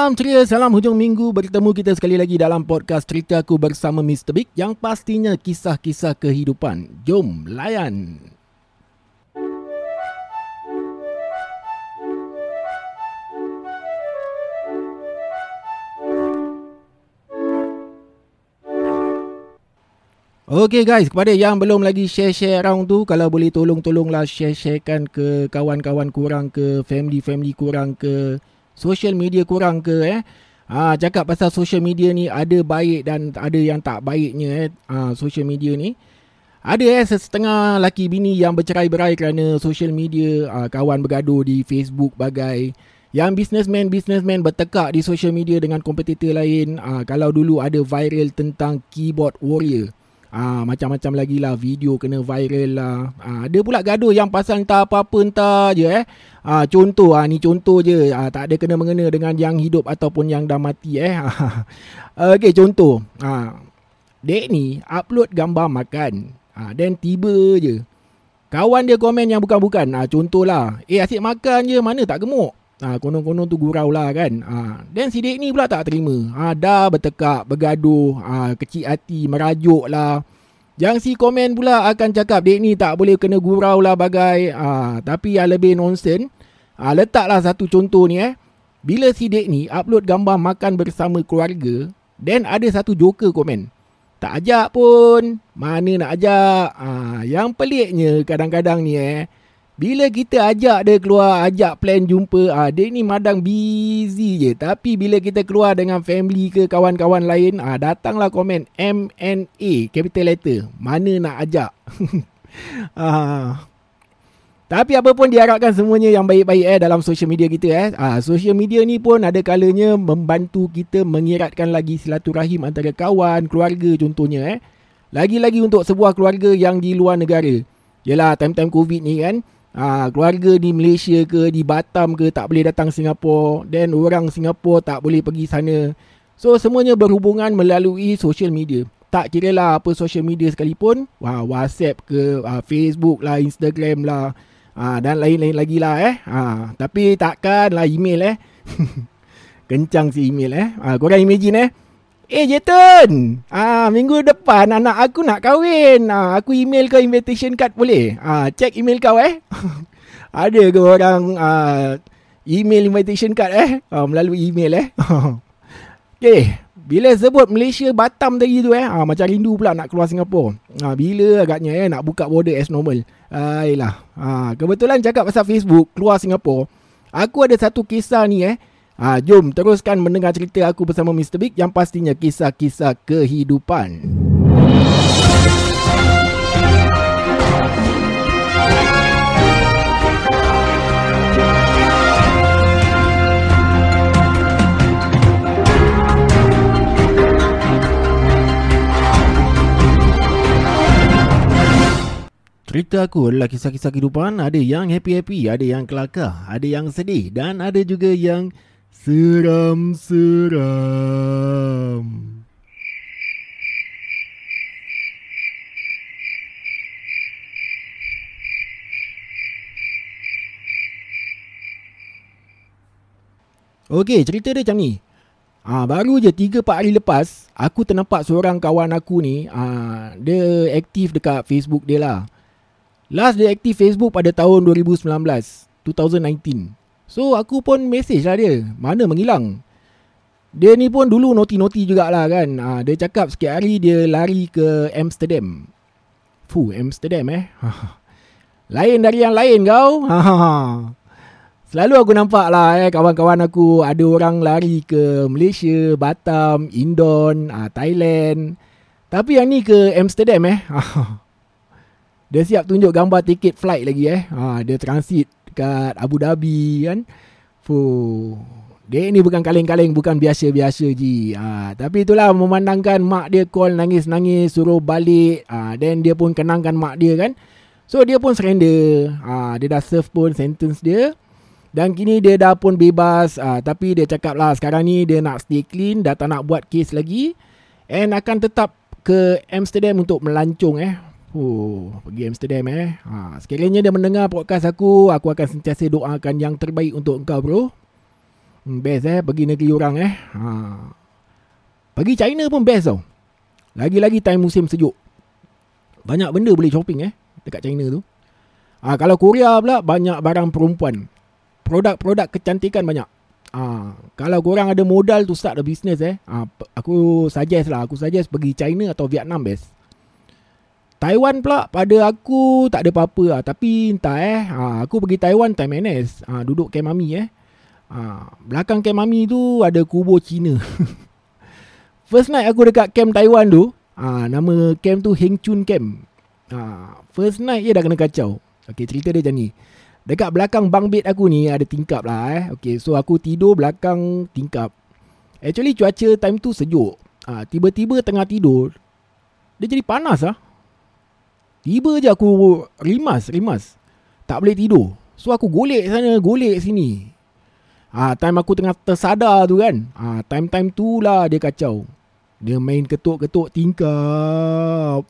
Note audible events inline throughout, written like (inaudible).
Salam ceria, salam hujung minggu. Bertemu kita sekali lagi dalam podcast Ceritaku bersama Mr. Big yang pastinya kisah-kisah kehidupan. Jom layan. Okay guys, kepada yang belum lagi share-share around tu, kalau boleh tolong-tolonglah share-sharekan ke kawan-kawan kurang ke, family-family kurang ke, social media kurang ke eh. Ha, cakap pasal social media ni ada baik dan ada yang tak baiknya eh. Ha, social media ni. Ada eh setengah laki bini yang bercerai-berai kerana social media, ha, kawan bergaduh di Facebook bagai. Yang businessman-businessman bertekak di social media dengan kompetitor lain. Ha, kalau dulu ada viral tentang keyboard warrior. Ah macam-macam lagi lah video kena viral lah. Ah, ada pula gaduh yang pasal entah apa-apa entah je eh. Ah contoh ah ni contoh je. Ah tak ada kena mengena dengan yang hidup ataupun yang dah mati eh. (laughs) Okey contoh. Ah dek ni upload gambar makan. Ah then tiba je kawan dia komen yang bukan-bukan. Ah contohlah, eh asyik makan je mana tak gemuk. Ha, konon-konon tu gurau lah kan. Ha, dan si dek ni pula tak terima. Ha, dah bertekak, bergaduh, ha, kecil hati, merajuk lah. Yang si komen pula akan cakap dek ni tak boleh kena gurau lah bagai. Ha, tapi yang lebih nonsen, ha, letaklah satu contoh ni eh. Bila si dek ni upload gambar makan bersama keluarga, dan ada satu joker komen. Tak ajak pun, mana nak ajak. Ha, yang peliknya kadang-kadang ni eh, bila kita ajak dia keluar, ajak plan jumpa, ah dia ni madang busy je. Tapi bila kita keluar dengan family ke kawan-kawan lain, ah datanglah komen MNA capital letter. Mana nak ajak? (laughs) ah. Tapi apa pun diharapkan semuanya yang baik-baik eh dalam social media kita eh. Ah social media ni pun ada kalanya membantu kita mengiratkan lagi silaturahim antara kawan, keluarga contohnya eh. Lagi-lagi untuk sebuah keluarga yang di luar negara. Yalah time-time Covid ni kan. Ha, keluarga di Malaysia ke, di Batam ke tak boleh datang Singapura. Dan orang Singapura tak boleh pergi sana. So semuanya berhubungan melalui social media. Tak kira lah apa social media sekalipun. Wah, WhatsApp ke, uh, Facebook lah, Instagram lah. Ha, dan lain-lain lagi lah eh. Ha, tapi takkan lah email eh. (laughs) Kencang si email eh. Ha, korang imagine eh. Eh Jeton, ah minggu depan anak aku nak kahwin. Ah aku email ke invitation card boleh? Ah check email kau eh. (laughs) Ada ke orang ah email invitation card eh ah, melalui email eh. (laughs) Okey, bila sebut Malaysia Batam tadi tu eh, ah macam rindu pula nak keluar Singapura. Ah bila agaknya eh nak buka border as normal. Ailah. Ah kebetulan cakap pasal Facebook keluar Singapura. Aku ada satu kisah ni eh Ha, jom teruskan mendengar cerita aku bersama Mr. Big yang pastinya kisah-kisah kehidupan. Cerita aku adalah kisah-kisah kehidupan Ada yang happy-happy Ada yang kelakar Ada yang sedih Dan ada juga yang Seram-seram. Okey, cerita dia macam ni. Ah, baru je 3 4 hari lepas, aku ternampak seorang kawan aku ni, ah, dia aktif dekat Facebook dia lah. Last dia aktif Facebook pada tahun 2019, 2019. So aku pun message lah dia. Mana menghilang? Dia ni pun dulu noti-noti jugalah kan. Ha, Dia cakap sikit hari dia lari ke Amsterdam. Fuh Amsterdam eh? (laughs) Lain dari yang lain kau. (laughs) Selalu aku nampak lah eh Kawan-kawan aku. Ada orang lari ke Malaysia Batam Indon ha, Thailand. Tapi yang ni ke Amsterdam eh? (laughs) Dia siap tunjuk gambar tiket flight lagi eh? Ha, Dia transit dekat Abu Dhabi kan. Fuh. Dia ni bukan kaleng-kaleng, bukan biasa-biasa je. Ha, tapi itulah memandangkan mak dia call nangis-nangis, suruh balik. Ha, then dia pun kenangkan mak dia kan. So dia pun surrender. Ha, dia dah serve pun sentence dia. Dan kini dia dah pun bebas. Ha, tapi dia cakap lah sekarang ni dia nak stay clean, dah tak nak buat case lagi. And akan tetap ke Amsterdam untuk melancong eh. Oh, pergi Amsterdam eh. Ha, sekiranya dia mendengar podcast aku, aku akan sentiasa doakan yang terbaik untuk engkau bro. hmm, Best eh? Pergi negeri orang eh? Ha. Pergi China pun best tau. Lagi-lagi time musim sejuk. Banyak benda boleh shopping eh? Dekat China tu. Ha, Kalau Korea pula Banyak barang perempuan. Produk-produk kecantikan banyak. Ha, Kalau korang ada modal tu start a business eh? Ha, Aku suggest lah. Aku suggest pergi China atau Vietnam best Taiwan pula pada aku tak ada apa-apa lah. Tapi entah eh. Ha, aku pergi Taiwan time NS. Ha, duduk camp mami eh. Ha, belakang camp mami tu ada kubur Cina. (laughs) First night aku dekat camp Taiwan tu. Ha, nama camp tu Heng Chun Camp. Ha, first night je dah kena kacau. Okay cerita dia macam ni. Dekat belakang bang bed aku ni ada tingkap lah eh. Okay so aku tidur belakang tingkap. Actually cuaca time tu sejuk. Ha, tiba-tiba tengah tidur. Dia jadi panas lah. Tiba je aku rimas, rimas. Tak boleh tidur. So aku golek sana, golek sini. Ah, ha, time aku tengah tersadar tu kan. Ah, ha, time-time tu lah dia kacau. Dia main ketuk-ketuk tingkap.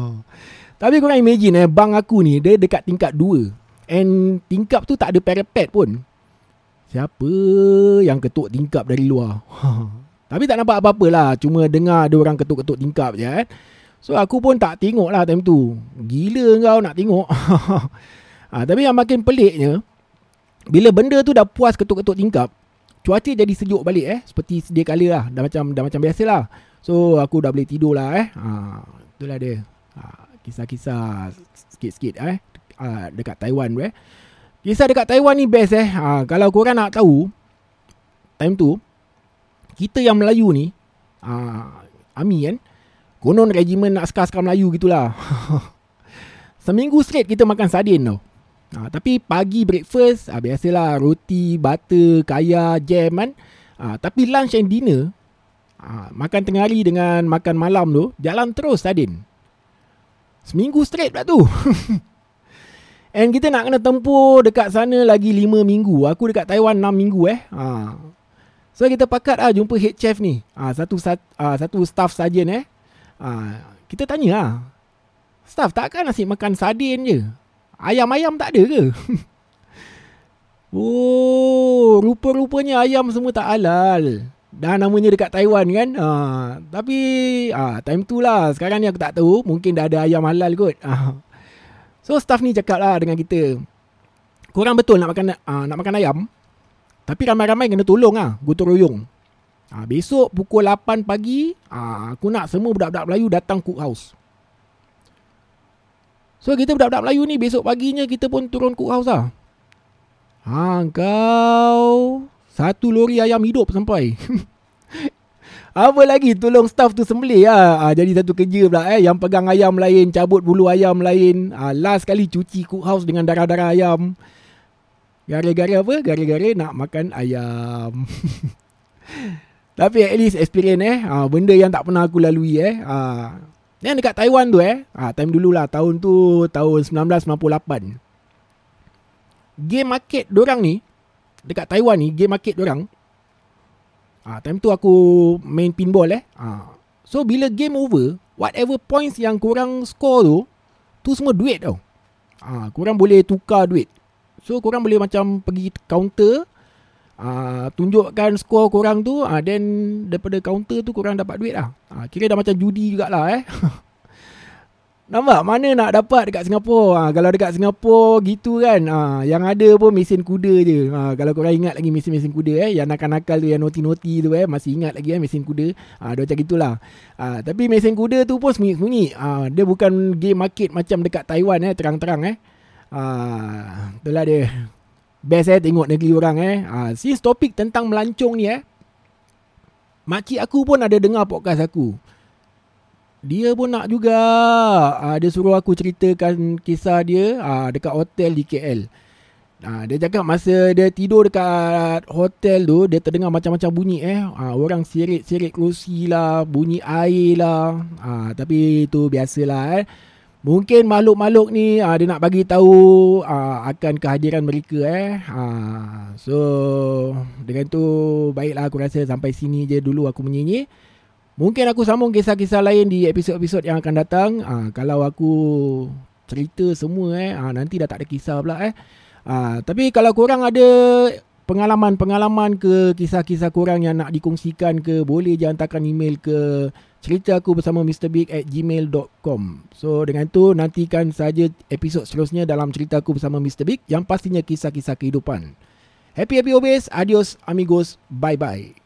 (laughs) Tapi korang imagine eh, bang aku ni dia dekat tingkat 2. And tingkap tu tak ada parapet pun. Siapa yang ketuk tingkap dari luar? (laughs) Tapi tak nampak apa-apa lah. Cuma dengar ada orang ketuk-ketuk tingkap je. Eh. So aku pun tak tengok lah time tu. Gila kau nak tengok. ha, (laughs) tapi yang makin peliknya, bila benda tu dah puas ketuk-ketuk tingkap, cuaca jadi sejuk balik eh. Seperti sedia kala lah. Dah macam, dah macam biasa lah. So aku dah boleh tidur lah eh. Ha, itulah dia. Ha, kisah-kisah sikit-sikit eh. Ha, dekat Taiwan tu eh. Kisah dekat Taiwan ni best eh. Ha, kalau korang nak tahu, time tu, kita yang Melayu ni, ha, Ami kan, Konon regimen nak skar-skar Melayu gitulah. (laughs) Seminggu straight kita makan sardin tau. Ha, tapi pagi breakfast, ha, biasalah roti, butter, kaya, jam kan. Ha, tapi lunch and dinner, ha, makan tengah hari dengan makan malam tu, jalan terus sardin. Seminggu straight pula tu. (laughs) And kita nak kena tempuh dekat sana lagi 5 minggu. Aku dekat Taiwan 6 minggu eh. Ha. So kita pakat lah jumpa head chef ni. Ha, satu, satu, satu staff sarjan eh. Ha, kita tanya lah. Staff takkan nasi makan sardin je? Ayam-ayam tak ada ke? (laughs) oh, rupa-rupanya ayam semua tak halal. Dah namanya dekat Taiwan kan. Ha, tapi ha, time tu lah. Sekarang ni aku tak tahu. Mungkin dah ada ayam halal kot. Ha. So staff ni cakap lah dengan kita. Korang betul nak makan ha, nak makan ayam. Tapi ramai-ramai kena tolong lah. Gotong royong. Ha, besok pukul 8 pagi, ha, aku nak semua budak-budak Melayu datang cookhouse. So kita budak-budak Melayu ni besok paginya kita pun turun cookhouse lah. Ha, kau satu lori ayam hidup sampai. (laughs) Apa lagi tolong staff tu sembelih lah. Ha, jadi satu kerja pula eh. Yang pegang ayam lain, cabut bulu ayam lain. Ha, last kali cuci cookhouse dengan darah-darah ayam. Gara-gara apa? Gara-gara nak makan ayam. (laughs) Tapi at least experience eh. Ha, benda yang tak pernah aku lalui eh. Ha, yang dekat Taiwan tu eh. Ha, time dulu lah. Tahun tu tahun 1998. Game market dorang ni. Dekat Taiwan ni. Game market dorang. Ha, time tu aku main pinball eh. Ha, so bila game over. Whatever points yang kurang score tu. Tu semua duit tau. Ha, korang boleh tukar duit. So korang boleh macam pergi counter. Uh, tunjukkan skor korang tu uh, Then daripada counter tu korang dapat duit lah. Uh, Kira dah macam judi jugalah eh. (laughs) Nampak? Mana nak dapat dekat Singapura? Uh, Kalau dekat Singapura gitu kan uh, Yang ada pun mesin kuda je. Uh, Kalau korang ingat lagi mesin-mesin kuda eh Yang nakal-nakal tu yang noti-noti tu eh Masih ingat lagi eh mesin kuda. Uh, Dia macam gitulah. Uh, Tapi mesin kuda tu pun sembunyi-sembunyi. Uh, Dia bukan game market macam dekat Taiwan eh Terang-terang eh. Uh, Itulah dia Best eh tengok negeri orang eh. Ha, since topik tentang melancong ni eh. Makcik aku pun ada dengar podcast aku. Dia pun nak juga. Ha, dia suruh aku ceritakan kisah dia ha, dekat hotel di KL. Ha, dia cakap masa dia tidur dekat hotel tu, dia terdengar macam-macam bunyi eh. Ha, orang sirik-sirik kerusi lah, bunyi air lah. Ha, tapi itu biasalah eh. Mungkin makhluk-makhluk ni uh, dia nak bagi tahu uh, akan kehadiran mereka eh. Uh, so dengan tu baiklah aku rasa sampai sini je dulu aku menyanyi. Mungkin aku sambung kisah-kisah lain di episod-episod yang akan datang. Uh, kalau aku cerita semua eh uh, nanti dah tak ada kisah pula eh. Uh, tapi kalau korang ada pengalaman-pengalaman ke kisah-kisah kurang yang nak dikongsikan ke boleh je hantarkan email ke cerita aku bersama Mr. Big at gmail.com so dengan tu nantikan saja episod seterusnya dalam cerita aku bersama Mr. Big yang pastinya kisah-kisah kehidupan happy happy always adios amigos bye bye